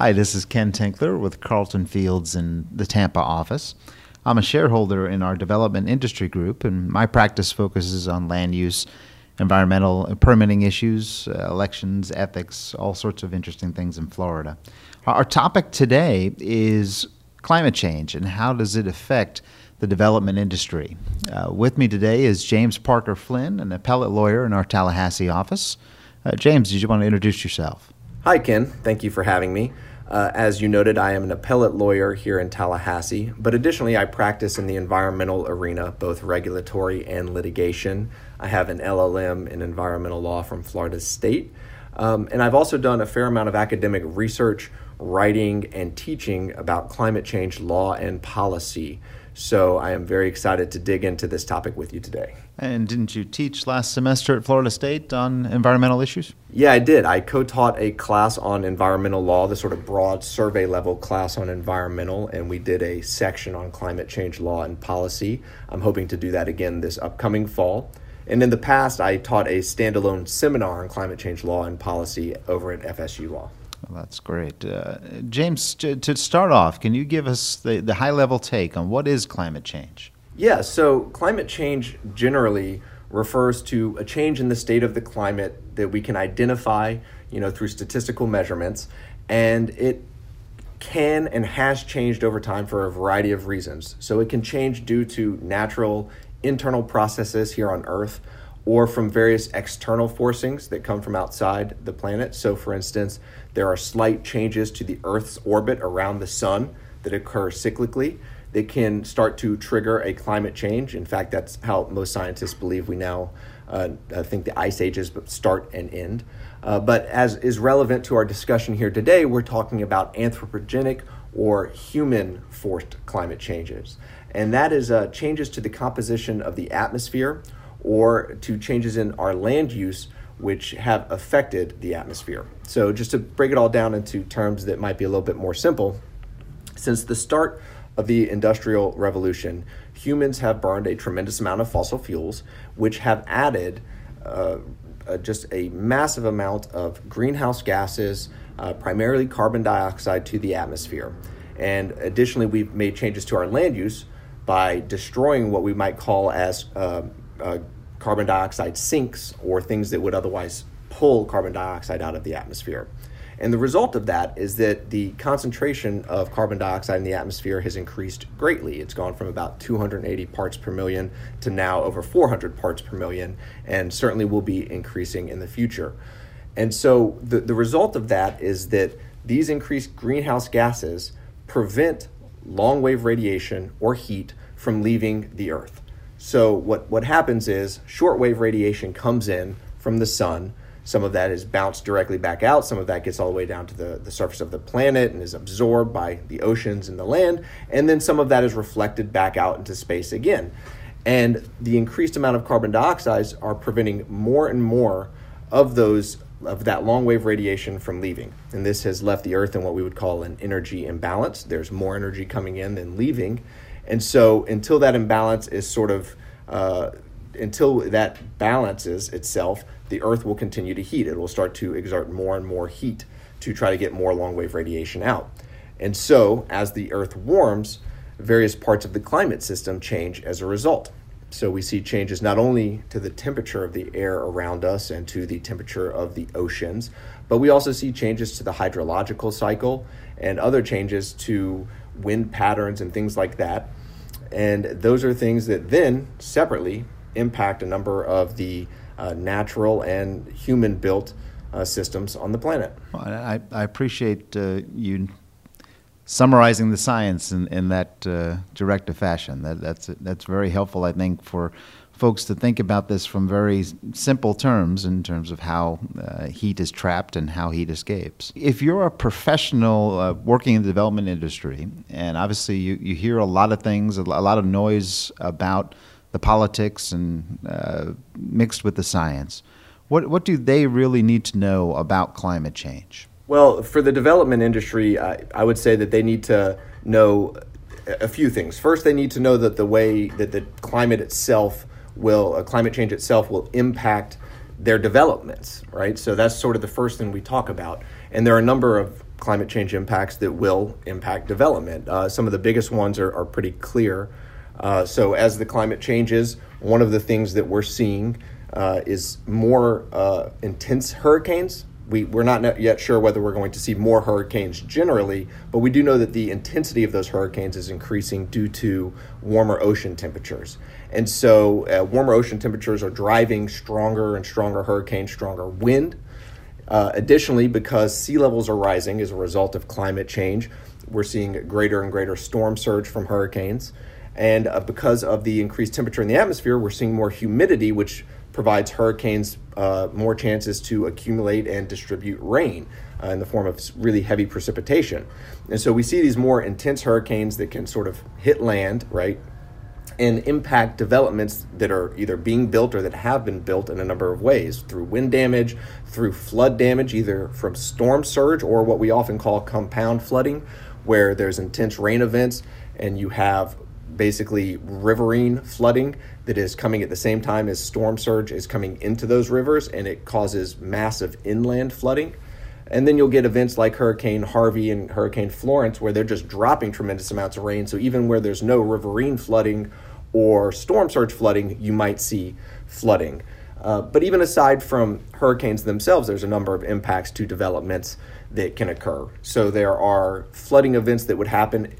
Hi, this is Ken Tinkler with Carlton Fields in the Tampa office. I'm a shareholder in our development industry group, and my practice focuses on land use, environmental permitting issues, uh, elections, ethics, all sorts of interesting things in Florida. Our topic today is climate change and how does it affect the development industry. Uh, with me today is James Parker Flynn, an appellate lawyer in our Tallahassee office. Uh, James, did you want to introduce yourself? Hi, Ken. Thank you for having me. Uh, as you noted, I am an appellate lawyer here in Tallahassee, but additionally, I practice in the environmental arena, both regulatory and litigation. I have an LLM in environmental law from Florida State, um, and I've also done a fair amount of academic research, writing, and teaching about climate change law and policy. So I am very excited to dig into this topic with you today. And didn't you teach last semester at Florida State on environmental issues? Yeah, I did. I co taught a class on environmental law, the sort of broad survey level class on environmental, and we did a section on climate change law and policy. I'm hoping to do that again this upcoming fall. And in the past, I taught a standalone seminar on climate change law and policy over at FSU Law. Well, that's great. Uh, James, to, to, start off, can you give us the, the high level take on what is climate change? Yeah, so climate change generally refers to a change in the state of the climate that we can identify, you know, through statistical measurements, and it can and has changed over time for a variety of reasons. So it can change due to natural internal processes here on Earth or from various external forcings that come from outside the planet. So, for instance, there are slight changes to the Earth's orbit around the sun that occur cyclically that can start to trigger a climate change. In fact, that's how most scientists believe we now uh, think the ice ages start and end. Uh, but as is relevant to our discussion here today, we're talking about anthropogenic or human forced climate changes. And that is uh, changes to the composition of the atmosphere or to changes in our land use which have affected the atmosphere. So, just to break it all down into terms that might be a little bit more simple, since the start of the Industrial Revolution, humans have burned a tremendous amount of fossil fuels, which have added uh, uh, just a massive amount of greenhouse gases, uh, primarily carbon dioxide, to the atmosphere. And additionally, we've made changes to our land use by destroying what we might call as uh, uh, carbon dioxide sinks or things that would otherwise pull carbon dioxide out of the atmosphere. And the result of that is that the concentration of carbon dioxide in the atmosphere has increased greatly. It's gone from about 280 parts per million to now over 400 parts per million, and certainly will be increasing in the future. And so the, the result of that is that these increased greenhouse gases prevent long wave radiation or heat from leaving the Earth. So what, what happens is shortwave radiation comes in from the sun. Some of that is bounced directly back out. Some of that gets all the way down to the, the surface of the planet and is absorbed by the oceans and the land. And then some of that is reflected back out into space again. And the increased amount of carbon dioxide are preventing more and more of those of that long wave radiation from leaving. And this has left the Earth in what we would call an energy imbalance. There's more energy coming in than leaving. And so until that imbalance is sort of, uh, until that balances itself, the Earth will continue to heat. It will start to exert more and more heat to try to get more long wave radiation out. And so as the Earth warms, various parts of the climate system change as a result. So we see changes not only to the temperature of the air around us and to the temperature of the oceans, but we also see changes to the hydrological cycle and other changes to wind patterns and things like that. And those are things that then separately impact a number of the uh, natural and human built uh, systems on the planet. Well, I, I, appreciate uh, you summarizing the science in, in that uh, directive fashion. That, that's, that's very helpful, I think, for folks to think about this from very simple terms in terms of how uh, heat is trapped and how heat escapes. If you're a professional uh, working in the development industry, and obviously you, you hear a lot of things, a lot of noise about the politics and uh, mixed with the science, what, what do they really need to know about climate change? Well, for the development industry, I, I would say that they need to know a few things. First, they need to know that the way that the climate itself will uh, climate change itself will impact their developments, right? So that's sort of the first thing we talk about. And there are a number of climate change impacts that will impact development. Uh, some of the biggest ones are, are pretty clear. Uh, so, as the climate changes, one of the things that we're seeing uh, is more uh, intense hurricanes. We, we're not yet sure whether we're going to see more hurricanes generally, but we do know that the intensity of those hurricanes is increasing due to warmer ocean temperatures. And so, uh, warmer ocean temperatures are driving stronger and stronger hurricanes, stronger wind. Uh, additionally, because sea levels are rising as a result of climate change, we're seeing greater and greater storm surge from hurricanes. And uh, because of the increased temperature in the atmosphere, we're seeing more humidity, which provides hurricanes uh, more chances to accumulate and distribute rain uh, in the form of really heavy precipitation. And so we see these more intense hurricanes that can sort of hit land, right, and impact developments that are either being built or that have been built in a number of ways through wind damage, through flood damage, either from storm surge or what we often call compound flooding, where there's intense rain events and you have basically riverine flooding that is coming at the same time as storm surge is coming into those rivers and it causes massive inland flooding. And then you'll get events like Hurricane Harvey and Hurricane Florence where they're just dropping tremendous amounts of rain. So even where there's no riverine flooding or storm surge flooding, you might see flooding. Uh, but even aside from hurricanes themselves, there's a number of impacts to developments that can occur. So there are flooding events that would happen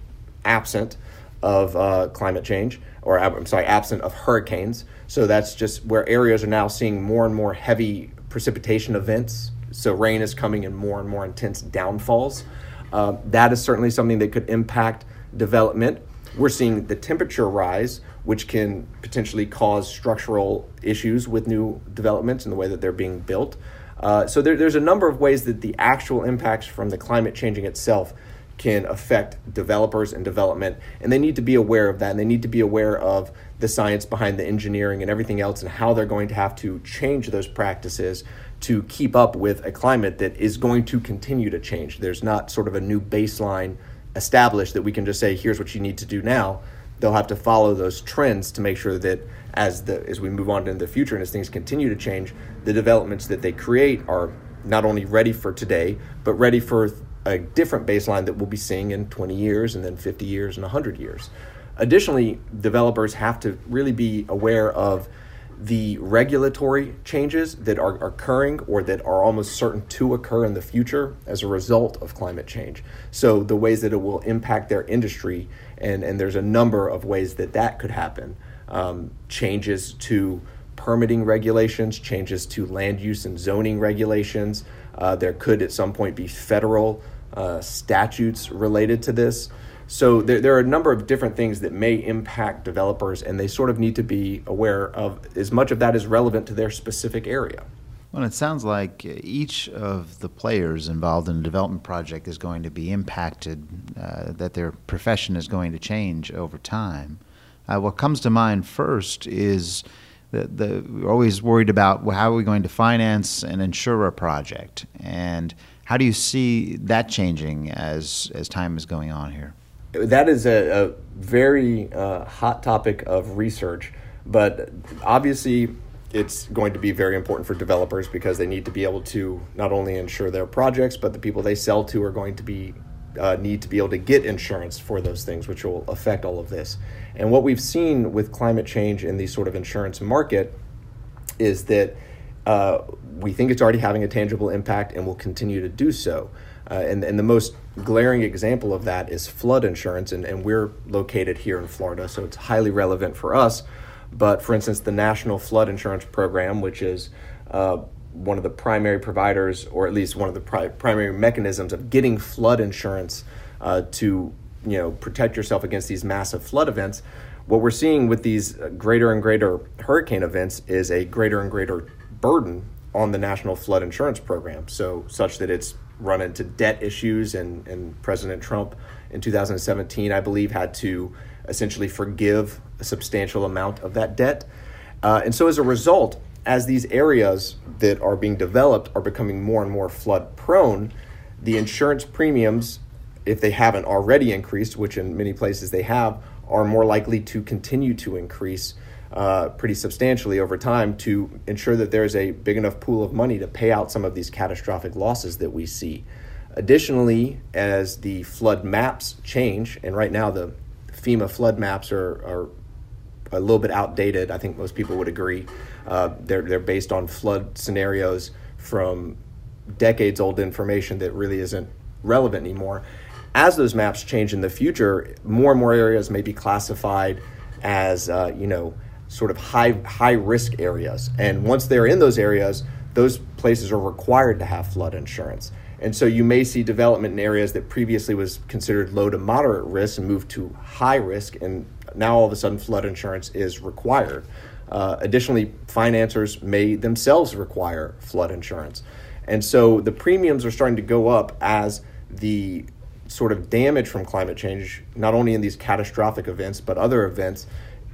absent of uh, climate change, or I'm sorry, absent of hurricanes. So that's just where areas are now seeing more and more heavy precipitation events. So rain is coming in more and more intense downfalls. Uh, that is certainly something that could impact development. We're seeing the temperature rise, which can potentially cause structural issues with new developments and the way that they're being built. Uh, so there, there's a number of ways that the actual impacts from the climate changing itself can affect developers and development, and they need to be aware of that. And they need to be aware of the science behind the engineering and everything else, and how they're going to have to change those practices to keep up with a climate that is going to continue to change. There's not sort of a new baseline established that we can just say, here's what you need to do now. They'll have to follow those trends to make sure that as the as we move on into the future and as things continue to change, the developments that they create are not only ready for today, but ready for a different baseline that we'll be seeing in 20 years and then 50 years and 100 years. Additionally, developers have to really be aware of the regulatory changes that are occurring or that are almost certain to occur in the future as a result of climate change. So, the ways that it will impact their industry, and, and there's a number of ways that that could happen. Um, changes to permitting regulations, changes to land use and zoning regulations. Uh, there could at some point be federal uh, statutes related to this. So there, there are a number of different things that may impact developers, and they sort of need to be aware of as much of that is relevant to their specific area. Well, it sounds like each of the players involved in a development project is going to be impacted, uh, that their profession is going to change over time. Uh, what comes to mind first is the, the, we're always worried about well, how are we going to finance and insure a project, and how do you see that changing as as time is going on here? That is a, a very uh, hot topic of research, but obviously it's going to be very important for developers because they need to be able to not only insure their projects, but the people they sell to are going to be uh, need to be able to get insurance for those things, which will affect all of this. And what we've seen with climate change in the sort of insurance market is that uh, we think it's already having a tangible impact and will continue to do so. Uh, and, and the most glaring example of that is flood insurance, and, and we're located here in Florida, so it's highly relevant for us. But for instance, the National Flood Insurance Program, which is uh, one of the primary providers, or at least one of the pri- primary mechanisms of getting flood insurance uh, to you know protect yourself against these massive flood events. What we're seeing with these greater and greater hurricane events is a greater and greater burden on the National Flood Insurance Program. So such that it's run into debt issues, and, and President Trump in 2017, I believe, had to essentially forgive a substantial amount of that debt. Uh, and so as a result, as these areas that are being developed are becoming more and more flood prone, the insurance premiums, if they haven't already increased, which in many places they have, are more likely to continue to increase uh, pretty substantially over time to ensure that there's a big enough pool of money to pay out some of these catastrophic losses that we see. Additionally, as the flood maps change, and right now the FEMA flood maps are, are a little bit outdated. I think most people would agree. Uh, they're they're based on flood scenarios from decades old information that really isn't relevant anymore. As those maps change in the future, more and more areas may be classified as uh, you know sort of high high risk areas, and once they're in those areas, those places are required to have flood insurance. And so you may see development in areas that previously was considered low to moderate risk and move to high risk, and now all of a sudden flood insurance is required. Uh, additionally, financiers may themselves require flood insurance. And so the premiums are starting to go up as the sort of damage from climate change, not only in these catastrophic events, but other events,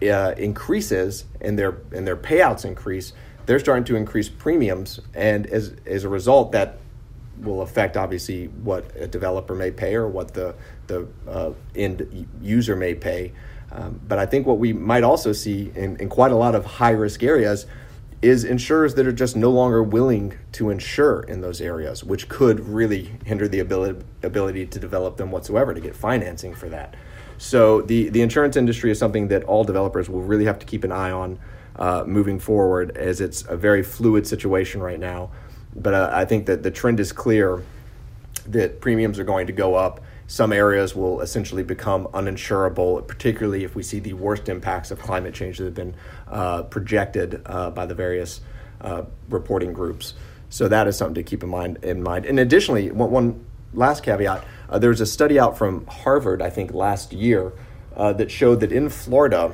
uh, increases and their, and their payouts increase. They're starting to increase premiums. And as, as a result, that will affect obviously what a developer may pay or what the the uh, end user may pay. Um, but I think what we might also see in, in quite a lot of high risk areas is insurers that are just no longer willing to insure in those areas, which could really hinder the ability ability to develop them whatsoever to get financing for that. So the the insurance industry is something that all developers will really have to keep an eye on uh, moving forward, as it's a very fluid situation right now. But uh, I think that the trend is clear that premiums are going to go up. Some areas will essentially become uninsurable, particularly if we see the worst impacts of climate change that have been uh, projected uh, by the various uh, reporting groups. So that is something to keep in mind. In mind, and additionally, one, one last caveat: uh, there was a study out from Harvard, I think, last year uh, that showed that in Florida,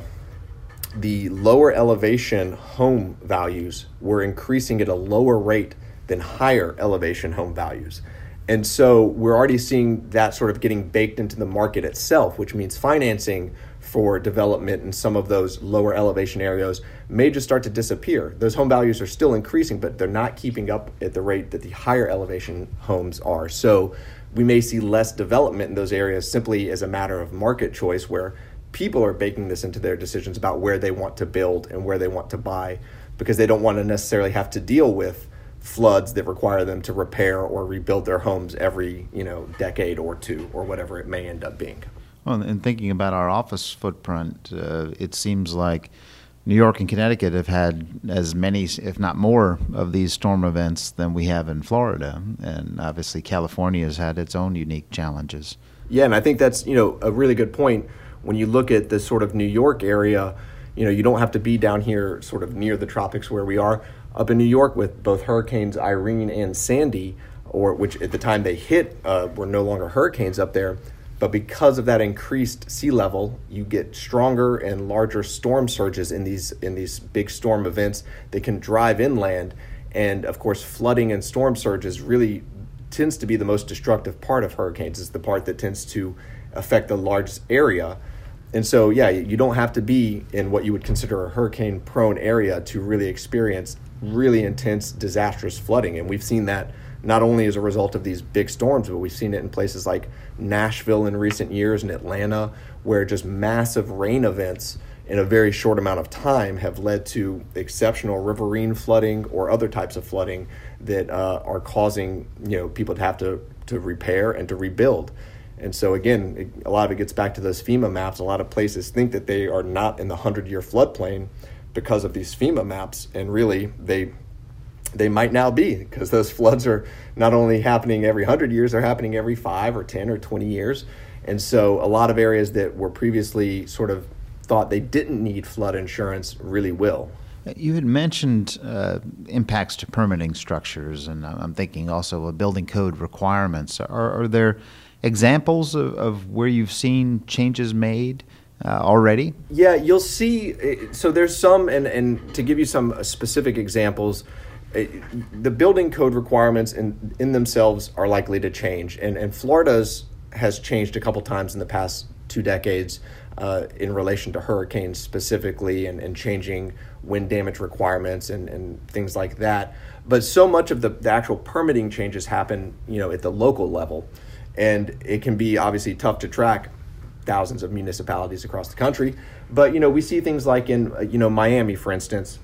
the lower elevation home values were increasing at a lower rate than higher elevation home values. And so we're already seeing that sort of getting baked into the market itself, which means financing for development in some of those lower elevation areas may just start to disappear. Those home values are still increasing, but they're not keeping up at the rate that the higher elevation homes are. So we may see less development in those areas simply as a matter of market choice where people are baking this into their decisions about where they want to build and where they want to buy because they don't want to necessarily have to deal with floods that require them to repair or rebuild their homes every you know decade or two or whatever it may end up being. Well, and thinking about our office footprint, uh, it seems like New York and Connecticut have had as many, if not more, of these storm events than we have in Florida, and obviously California has had its own unique challenges. Yeah, and I think that's you know a really good point when you look at the sort of New York area. You know, you don't have to be down here, sort of near the tropics where we are up in New York with both hurricanes Irene and Sandy, or which at the time they hit uh, were no longer hurricanes up there. But because of that increased sea level, you get stronger and larger storm surges in these in these big storm events. They can drive inland, and of course, flooding and storm surges really tends to be the most destructive part of hurricanes. It's the part that tends to affect the largest area. And so, yeah, you don't have to be in what you would consider a hurricane prone area to really experience really intense, disastrous flooding. And we've seen that not only as a result of these big storms, but we've seen it in places like Nashville in recent years and Atlanta, where just massive rain events in a very short amount of time have led to exceptional riverine flooding or other types of flooding that uh, are causing you know people to have to to repair and to rebuild. And so again, it, a lot of it gets back to those FEMA maps. A lot of places think that they are not in the hundred year floodplain because of these FEMA maps, and really they they might now be because those floods are not only happening every 100 years they're happening every 5 or 10 or 20 years. And so a lot of areas that were previously sort of thought they didn't need flood insurance really will. You had mentioned uh, impacts to permitting structures and i'm thinking also of building code requirements. Are, are there examples of, of where you've seen changes made uh, already? Yeah, you'll see. Uh, so there's some, and, and to give you some uh, specific examples, uh, the building code requirements in, in themselves are likely to change. And, and Florida's has changed a couple times in the past two decades uh, in relation to hurricanes specifically and, and changing wind damage requirements and, and things like that. But so much of the, the actual permitting changes happen, you know, at the local level. And it can be obviously tough to track thousands of municipalities across the country. But you know, we see things like in uh, you know Miami, for instance,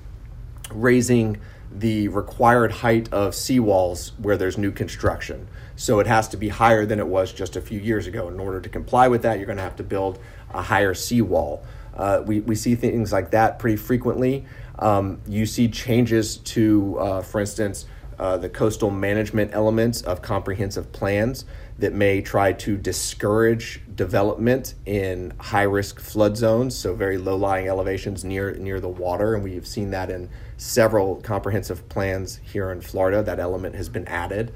raising the required height of seawalls where there's new construction. So it has to be higher than it was just a few years ago. In order to comply with that, you're going to have to build a higher seawall. Uh, we, we see things like that pretty frequently. Um, you see changes to, uh, for instance, uh, the coastal management elements of comprehensive plans that may try to discourage development in high risk flood zones, so very low lying elevations near near the water, and we've seen that in several comprehensive plans here in Florida. That element has been added,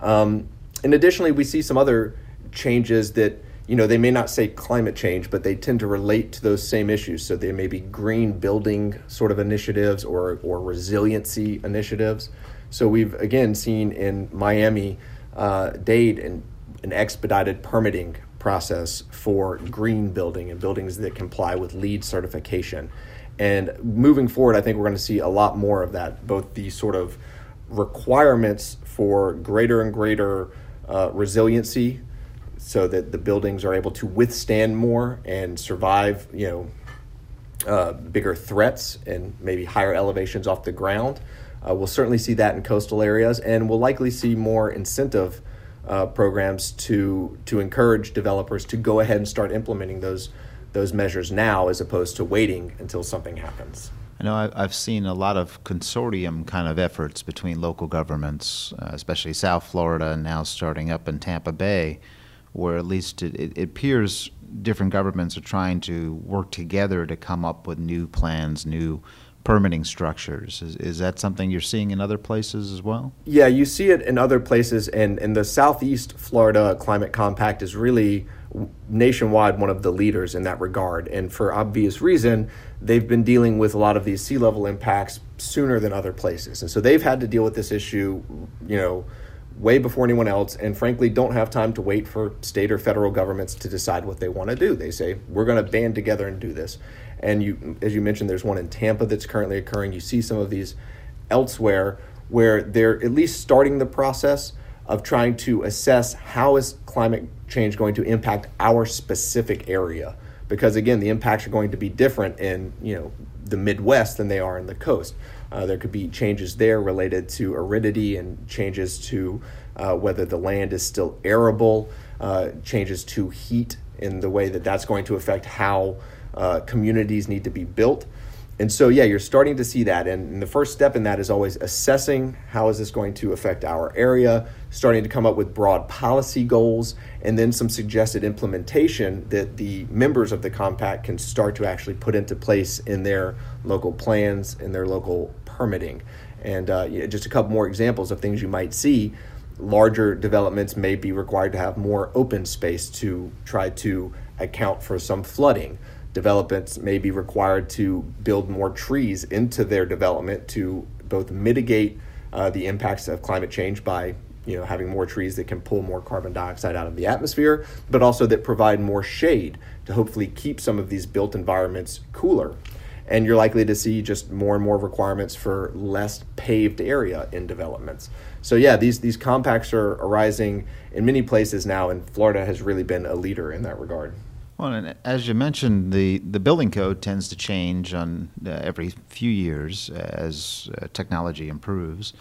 um, and additionally, we see some other changes that you know they may not say climate change, but they tend to relate to those same issues. So there may be green building sort of initiatives or or resiliency initiatives. So we've again seen in Miami uh, Dade and an expedited permitting process for green building and buildings that comply with LEED certification. And moving forward, I think we're going to see a lot more of that, both the sort of requirements for greater and greater uh, resiliency so that the buildings are able to withstand more and survive, you know, uh, bigger threats and maybe higher elevations off the ground. Uh, we'll certainly see that in coastal areas, and we'll likely see more incentive uh, programs to to encourage developers to go ahead and start implementing those those measures now, as opposed to waiting until something happens. I know I've seen a lot of consortium kind of efforts between local governments, uh, especially South Florida, and now starting up in Tampa Bay, where at least it, it appears different governments are trying to work together to come up with new plans, new permitting structures. Is, is that something you're seeing in other places as well? Yeah, you see it in other places, and, and the Southeast Florida Climate Compact is really nationwide one of the leaders in that regard. And for obvious reason, they've been dealing with a lot of these sea level impacts sooner than other places. And so they've had to deal with this issue, you know, way before anyone else, and frankly, don't have time to wait for state or federal governments to decide what they want to do. They say, we're going to band together and do this. And you, as you mentioned, there's one in Tampa that's currently occurring. You see some of these elsewhere where they're at least starting the process of trying to assess how is climate change going to impact our specific area because again the impacts are going to be different in you know the midwest than they are in the coast uh, there could be changes there related to aridity and changes to uh, whether the land is still arable uh, changes to heat in the way that that's going to affect how uh, communities need to be built. And so, yeah, you're starting to see that. And, and the first step in that is always assessing how is this going to affect our area, starting to come up with broad policy goals, and then some suggested implementation that the members of the compact can start to actually put into place in their local plans, in their local permitting. And uh, yeah, just a couple more examples of things you might see. Larger developments may be required to have more open space to try to account for some flooding developments may be required to build more trees into their development to both mitigate uh, the impacts of climate change by you know having more trees that can pull more carbon dioxide out of the atmosphere, but also that provide more shade to hopefully keep some of these built environments cooler. And you're likely to see just more and more requirements for less paved area in developments. So yeah, these these compacts are arising in many places now, and Florida has really been a leader in that regard. Well, and as you mentioned, the, the building code tends to change on uh, every few years as uh, technology improves,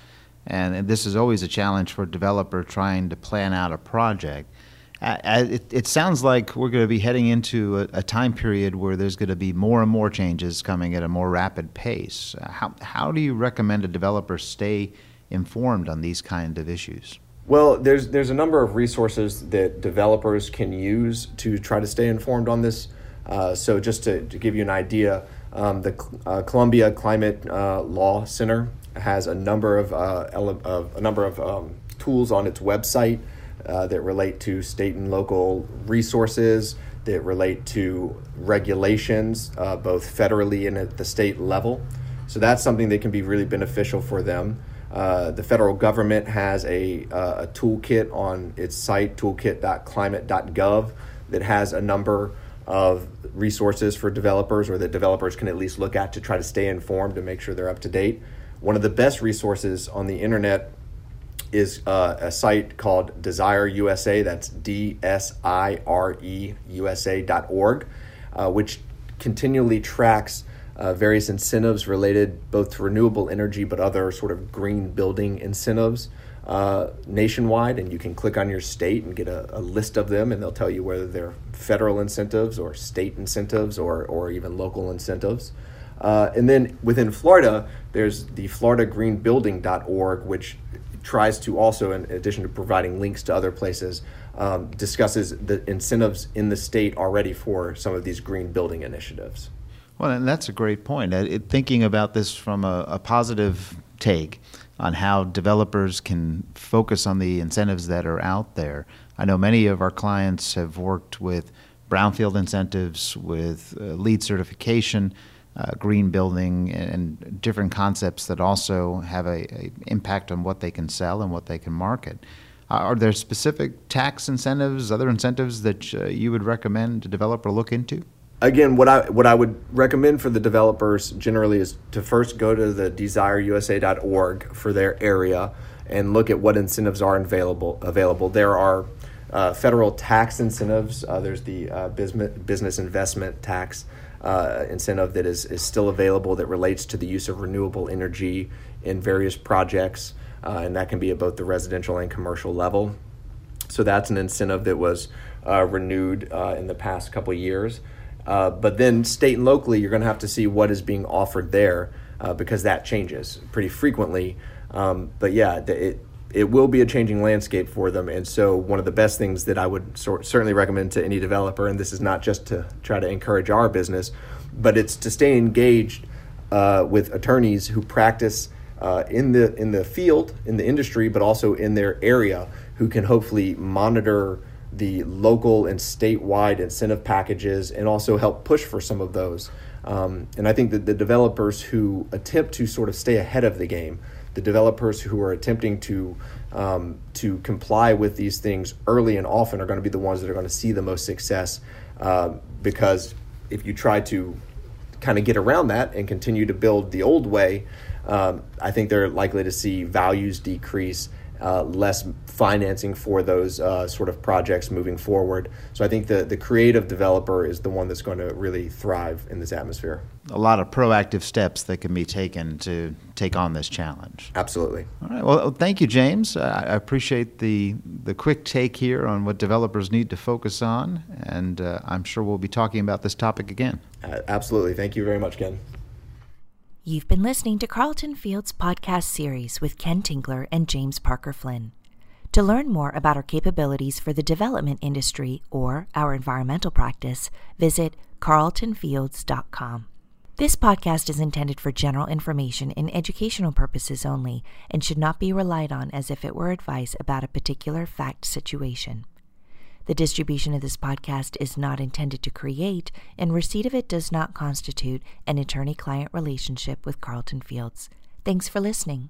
and, this is always a challenge for a developer trying to plan out a project. Uh, it, it, sounds like we're going to be heading into a, a, time period where there's going to be more and more changes coming at a more rapid pace. How, how do you recommend a developer stay informed on these kind of issues? Well, there's there's a number of resources that developers can use to try to stay informed on this. Uh, so just to, to, give you an idea, um, the uh, Columbia Climate uh, Law Center has a number of, uh, ele- of a number of um, tools on its website uh, that relate to state and local resources that relate to regulations, uh, both federally and at the state level. So that's something that can be really beneficial for them. Uh, the federal government has a, uh, a toolkit on its site, toolkit.climate.gov, that has a number of resources for developers or that developers can at least look at to try to stay informed and make sure they're up to date. One of the best resources on the internet is uh, a site called Desire USA, that's D S I R E USA.org, uh, which continually tracks uh, various incentives related both to renewable energy but other sort of green building incentives uh, nationwide. And you can click on your state and get a, a, list of them, and they'll tell you whether they're federal incentives or state incentives or, or even local incentives. Uh, and then within Florida, there's the FloridaGreenBuilding.org, which tries to also, in addition to providing links to other places, um, discusses the incentives in the state already for some of these green building initiatives. Well, and that's a great point. Uh, it, thinking about this from a, a, positive take on how developers can focus on the incentives that are out there. I know many of our clients have worked with brownfield incentives, with uh, LEED certification, uh, green building, and different concepts that also have a, a, impact on what they can sell and what they can market. Uh, are there specific tax incentives, other incentives that uh, you would recommend a developer look into? Again, what I what I would recommend for the developers generally is to first go to the desireusa.org for their area and look at what incentives are available. Available there are uh, federal tax incentives. Uh, there's the uh, business business investment tax uh, incentive that is, is still available that relates to the use of renewable energy in various projects, uh, and that can be at both the residential and commercial level. So that's an incentive that was uh, renewed in the past couple years. Uh, but then state and locally, you're going to have to see what is being offered there uh, because that changes pretty frequently. Um, but yeah, it, it will be a changing landscape for them. And so, one of the best things that I would certainly recommend to any developer, and this is not just to try to encourage our business, but it's to stay engaged uh, with attorneys who practice uh, in the in the field, in the industry, but also in their area, who can hopefully monitor the local and statewide incentive packages and also help push for some of those. Um, and I think that the developers who attempt to sort of stay ahead of the game the developers who are attempting to um, to comply with these things early and often are going to be the ones that are going to see the most success uh, because if you try to kind of get around that and continue to build the old way, um, I think they're likely to see values decrease uh, less financing for those uh, sort of projects moving forward. So I think the, the creative developer is the one that's going to really thrive in this atmosphere. A lot of proactive steps that can be taken to take on this challenge. Absolutely. All right. Well, thank you, James. I appreciate the the quick take here on what developers need to focus on, and uh, I'm sure we'll be talking about this topic again. Uh, absolutely. Thank you very much, Ken. You've been listening to Carlton Fields podcast series with Ken Tinkler and James Parker Flynn. To learn more about our capabilities for the development industry or our environmental practice, visit carltonfields.com. This podcast is intended for general information and educational purposes only and should not be relied on as if it were advice about a particular fact situation. The distribution of this podcast is not intended to create, and receipt of it does not constitute an attorney client relationship with Carlton Fields. Thanks for listening.